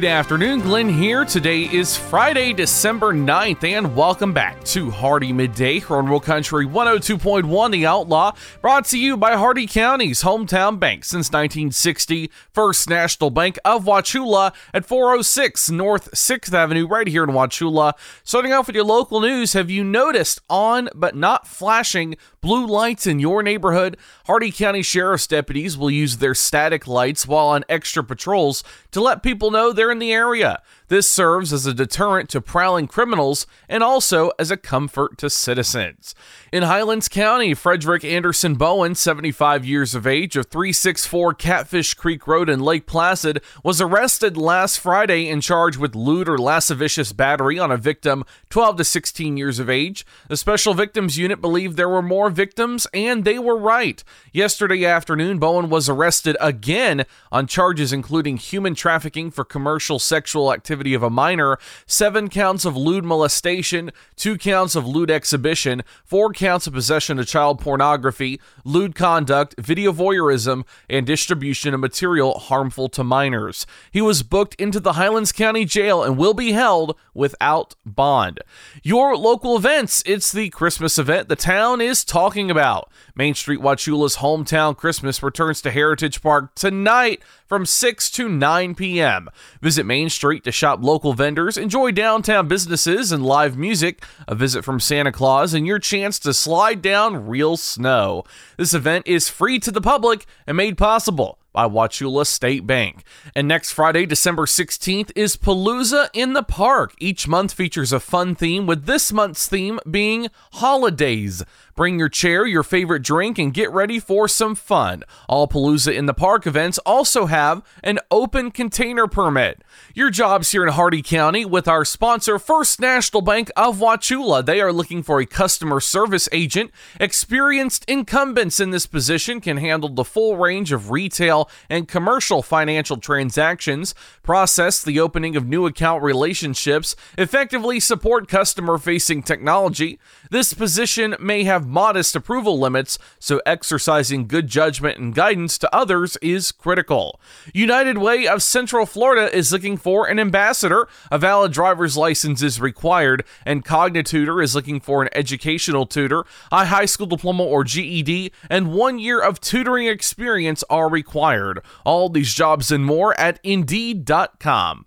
Good afternoon, Glenn here. Today is Friday, December 9th, and welcome back to Hardee Midday here on Real Country 102.1 The Outlaw, brought to you by Hardee County's hometown bank since 1960, First National Bank of Wauchula at 406 North 6th Avenue, right here in Wauchula. Starting off with your local news, have you noticed on but not flashing blue lights in your neighborhood? Hardee County Sheriff's deputies will use their static lights while on extra patrols to let people know they're in the area. This serves as a deterrent to prowling criminals and also as a comfort to citizens. In Highlands County, Frederick Anderson Bowen, 75 years of age, of 364 Catfish Creek Road in Lake Placid, was arrested last Friday and charged with lewd or lascivious battery on a victim 12 to 16 years of age. The Special Victims Unit believed there were more victims, and they were right. Yesterday afternoon, Bowen was arrested again on charges including human trafficking for commercial sexual activity of a minor, seven counts of lewd molestation, two counts of lewd exhibition, four counts of possession of child pornography, lewd conduct, video voyeurism, and distribution of material harmful to minors. He was booked into the Highlands County Jail and will be held without bond. Your local events it's the Christmas event the town is talking about. Main Street Wauchula's hometown Christmas returns to Heritage Park tonight from 6 to 9 p.m. Visit Main Street to shop local vendors, enjoy downtown businesses and live music, a visit from Santa Claus, and your chance to slide down real snow. This event is free to the public and made possible by Wauchula State Bank. And next Friday, December 16th, is Palooza in the Park. Each month features a fun theme, with this month's theme being holidays. Bring your chair, your favorite drink, and get ready for some fun. All Palooza in the Park events also have an open container permit. Your job's here in Hardee County with our sponsor, First National Bank of Wauchula. They are looking for a customer service agent. Experienced incumbents in this position can handle the full range of retail and commercial financial transactions, process the opening of new account relationships, effectively support customer facing technology. This position may have modest approval limits, so exercising good judgment and guidance to others is critical. United Way of Central Florida is looking for an ambassador. A valid driver's license is required, and Cognitutor is looking for an educational tutor. A high school diploma or GED and one year of tutoring experience are required. All these jobs and more at Indeed.com.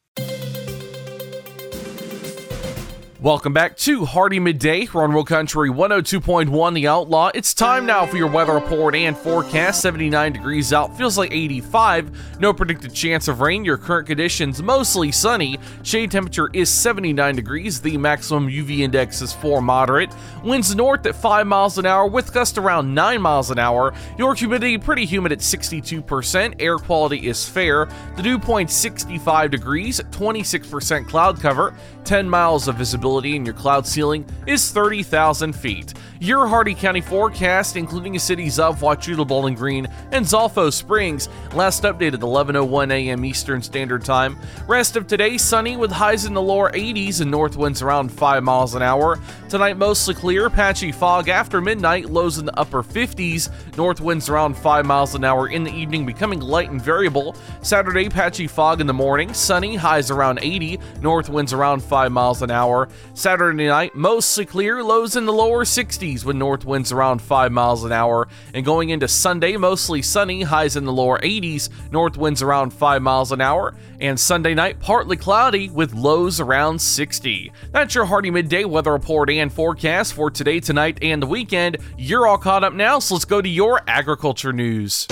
Welcome back to Hardee Midday here on Real Country 102.1 The Outlaw. It's time now for your weather report and forecast. 79 degrees out, feels like 85. No predicted chance of rain. Your current conditions mostly sunny. Shade temperature is 79 degrees. The maximum UV index is 4 moderate. Winds north at 5 miles an hour with gusts around 9 miles an hour. Your humidity pretty humid at 62%. Air quality is fair. The dew point 65 degrees, 26% cloud cover, 10 miles of visibility and your cloud ceiling is 30,000 feet. Your Hardee County forecast, including the cities of Wauchula, Bowling Green, and Zolfo Springs, last updated 11:01 a.m. Eastern Standard Time. Rest of today sunny with highs in the lower 80s and north winds around 5 miles an hour. Tonight mostly clear, patchy fog after midnight, lows in the upper 50s, north winds around 5 miles an hour in the evening, becoming light and variable. Saturday patchy fog in the morning, sunny, highs around 80, north winds around 5 miles an hour. Saturday night mostly clear, lows in the lower 60s with north winds around 5 miles an hour. And going into Sunday, mostly sunny, highs in the lower 80s, north winds around 5 miles an hour. And Sunday night, partly cloudy with lows around 60. That's your Hardee Midday weather report and forecast for today, tonight, and the weekend. You're all caught up now, so let's go to your agriculture news.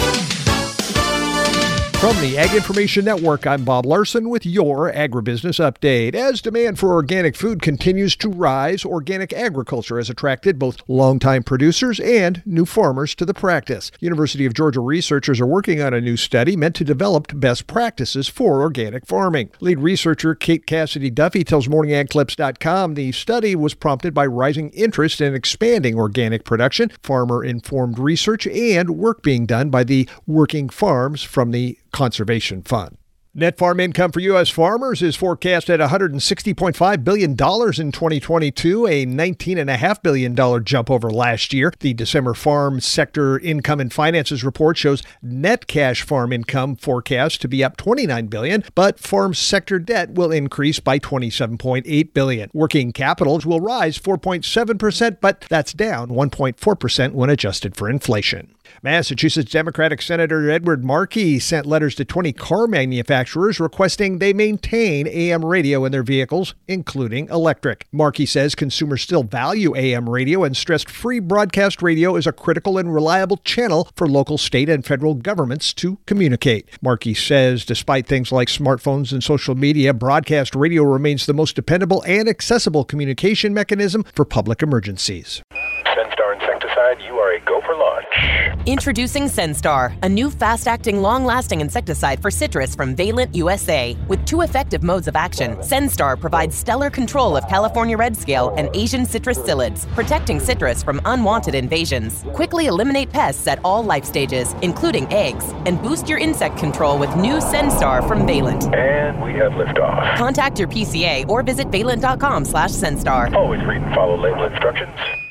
From the Ag Information Network, I'm Bob Larson with your agribusiness update. As demand for organic food continues to rise, organic agriculture has attracted both longtime producers and new farmers to the practice. University of Georgia researchers are working on a new study meant to develop best practices for organic farming. Lead researcher Kate Cassity Duffy tells MorningAgClips.com the study was prompted by rising interest in expanding organic production, farmer informed research, and work being done by the working farms from the Conservation Fund. Net farm income for U.S. farmers is forecast at $160.5 billion in 2022, a $19.5 billion jump over last year. The December Farm Sector Income and Finances report shows net cash farm income forecast to be up 29 billion, but farm sector debt will increase by 27.8 billion. Working capitals will rise 4.7%, but that's down 1.4% when adjusted for inflation. Massachusetts Democratic Senator Edward Markey sent letters to 20 car manufacturers requesting they maintain AM radio in their vehicles, including electric. Markey says consumers still value AM radio and stressed free broadcast radio is a critical and reliable channel for local, state, and federal governments to communicate. Markey says despite things like smartphones and social media, broadcast radio remains the most dependable and accessible communication mechanism for public emergencies. Senstar insecticide, you are a go for launch. Introducing Senstar, a new fast acting, long lasting insecticide for citrus from Valent USA. With two effective modes of action, Senstar provides stellar control of California red scale and Asian citrus psyllids, protecting citrus from unwanted invasions. Quickly eliminate pests at all life stages, including eggs, and boost your insect control with new Senstar from Valent. And we have liftoff. Contact your PCA or visit valent.com slash Senstar. Always read and follow label instructions.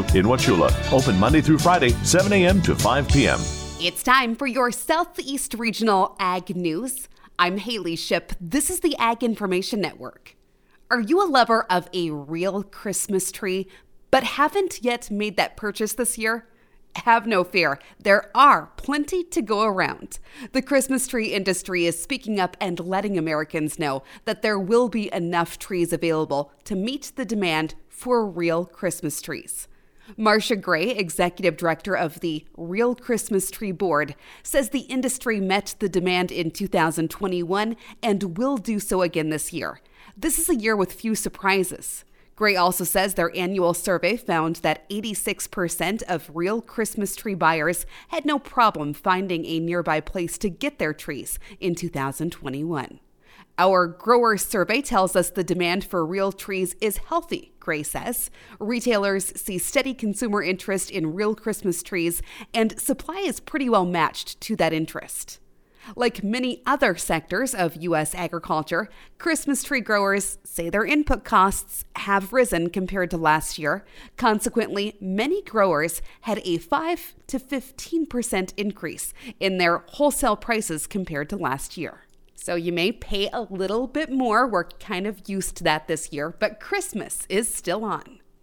in Wauchula. Open Monday through Friday, 7 a.m. to 5 p.m. It's time for your Southeast Regional Ag News. I'm Haley Ship. This is the Ag Information Network. Are you a lover of a real Christmas tree, but haven't yet made that purchase this year? Have no fear, there are plenty to go around. The Christmas tree industry is speaking up and letting Americans know that there will be enough trees available to meet the demand for real Christmas trees. Marsha Gray, executive director of the Real Christmas Tree Board, says the industry met the demand in 2021 and will do so again this year. This is a year with few surprises. Gray also says their annual survey found that 86% of real Christmas tree buyers had no problem finding a nearby place to get their trees in 2021. Our grower survey tells us the demand for real trees is healthy, Gray says. Retailers see steady consumer interest in real Christmas trees, and supply is pretty well matched to that interest. Like many other sectors of U.S. agriculture, Christmas tree growers say their input costs have risen compared to last year. Consequently, many growers had a 5 to 15% increase in their wholesale prices compared to last year. So you may pay a little bit more. We're kind of used to that this year, but Christmas is still on.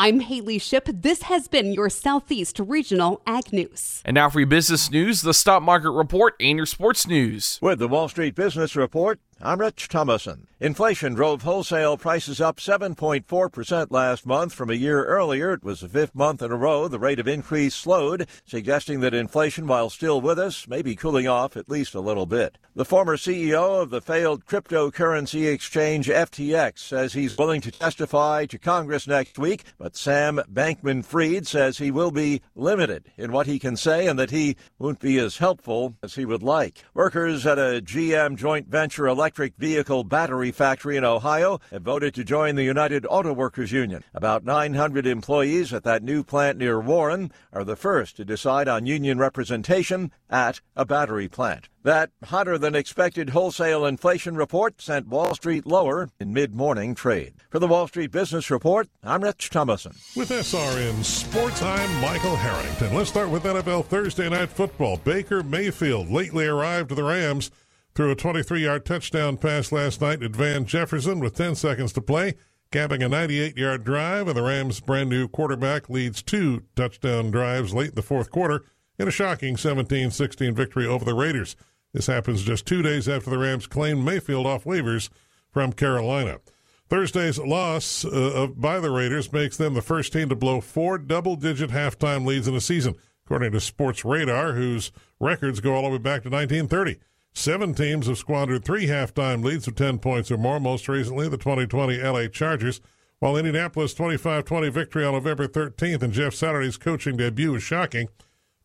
I'm Haley Ship. This has been your Southeast Regional Ag News. And now for your business news, the stock market report, and your sports news. With the Wall Street Business Report, I'm Rich Thomason. Inflation drove wholesale prices up 7.4% last month. From a year earlier, it was the fifth month in a row the rate of increase slowed, suggesting that inflation, while still with us, may be cooling off at least a little bit. The former CEO of the failed cryptocurrency exchange FTX says he's willing to testify to Congress next week, but Sam Bankman Fried says he will be limited in what he can say and that he won't be as helpful as he would like. Workers at a GM joint venture electric electric vehicle battery factory in Ohio have voted to join the United Auto Workers Union. About 900 employees at that new plant near Warren are the first to decide on union representation at a battery plant. That hotter than expected wholesale inflation report sent Wall Street lower in mid morning trade. For the Wall Street Business Report, I'm Rich Thomason. With SRN Sports, I'm Michael Harrington. Let's start with NFL Thursday Night Football. Baker Mayfield lately arrived to the Rams threw a 23 yard touchdown pass last night at Van Jefferson with 10 seconds to play, capping a 98 yard drive, and the Rams' brand new quarterback leads two touchdown drives late in the fourth quarter in a shocking 17 16 victory over the Raiders. This happens just two days after the Rams claimed Mayfield off waivers from Carolina. Thursday's loss uh, by the Raiders makes them the first team to blow four double digit halftime leads in a season, according to Sportradar, whose records go all the way back to 1930. Seven teams have squandered three halftime leads of 10 points or more, most recently the 2020 LA Chargers, while Indianapolis' 25 20 victory on November 13th and Jeff Saturday's coaching debut was shocking.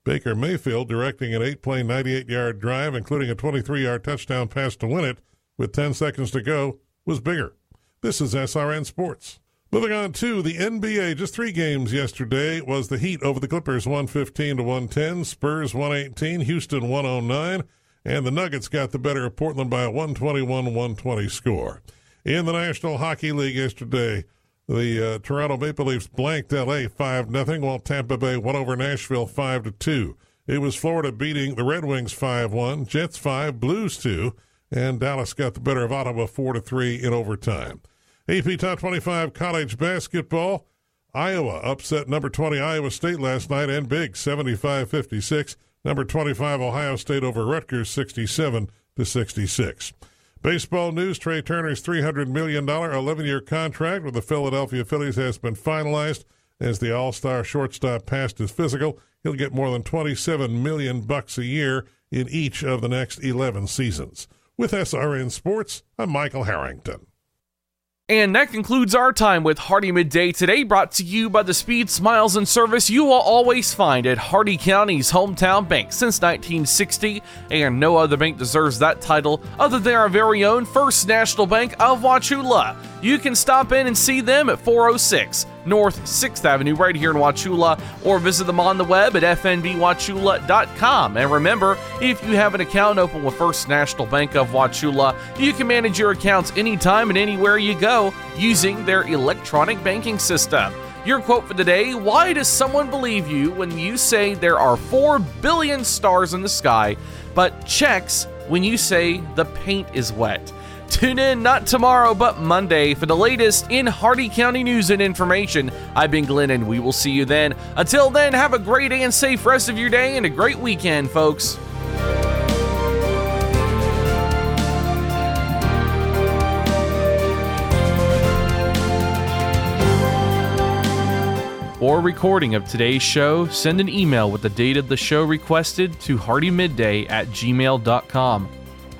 Baker Mayfield directing an eight play, 98 yard drive, including a 23 yard touchdown pass to win it with 10 seconds to go, was bigger. This is SRN Sports. Moving on to the NBA, just three games yesterday was the Heat over the Clippers 115 to 110, Spurs 118, Houston 109 and the Nuggets got the better of Portland by a 121 120 score. In the National Hockey League yesterday, The uh, Toronto Maple Leafs blanked LA 5 0, while Tampa Bay won over Nashville 5 2. It was Florida beating the Red Wings 5 1, Jets 5, Blues 2, and Dallas got the better of Ottawa 4 3 in overtime. AP Top 25 college basketball. Iowa upset number 20 Iowa State last night and big 75 56. Number 25 Ohio State over Rutgers 67 to 66. Baseball news Trea Turner's $300 million 11 year contract with the Philadelphia Phillies has been finalized. As the All Star shortstop passed his physical, he'll get more than 27 million bucks a year in each of the next 11 seasons. With SRN Sports, I'm Michael Harrington. And that concludes our time with Hardee Midday today, brought to you by the speed, smiles, and service you will always find at Hardee County's hometown bank since 1960. And no other bank deserves that title other than our very own First National Bank of Wauchula. You can stop in and see them at 406 North 6th Avenue right here in Wauchula or visit them on the web at fnbwauchula.com. And remember, if you have an account open with First National Bank of Wauchula, you can manage your accounts anytime and anywhere you go using their electronic banking system. Your quote for the day Why does someone believe you when you say there are 4 billion stars in the sky, but checks when you say the paint is wet? Tune in not tomorrow, but Monday for the latest in Hardee County news and information. I've been Glenn, and we will see you then. Until then, have a great and safe rest of your day and a great weekend, folks. For a recording of today's show, send an email with the date of the show requested to hardeemidday at gmail.com.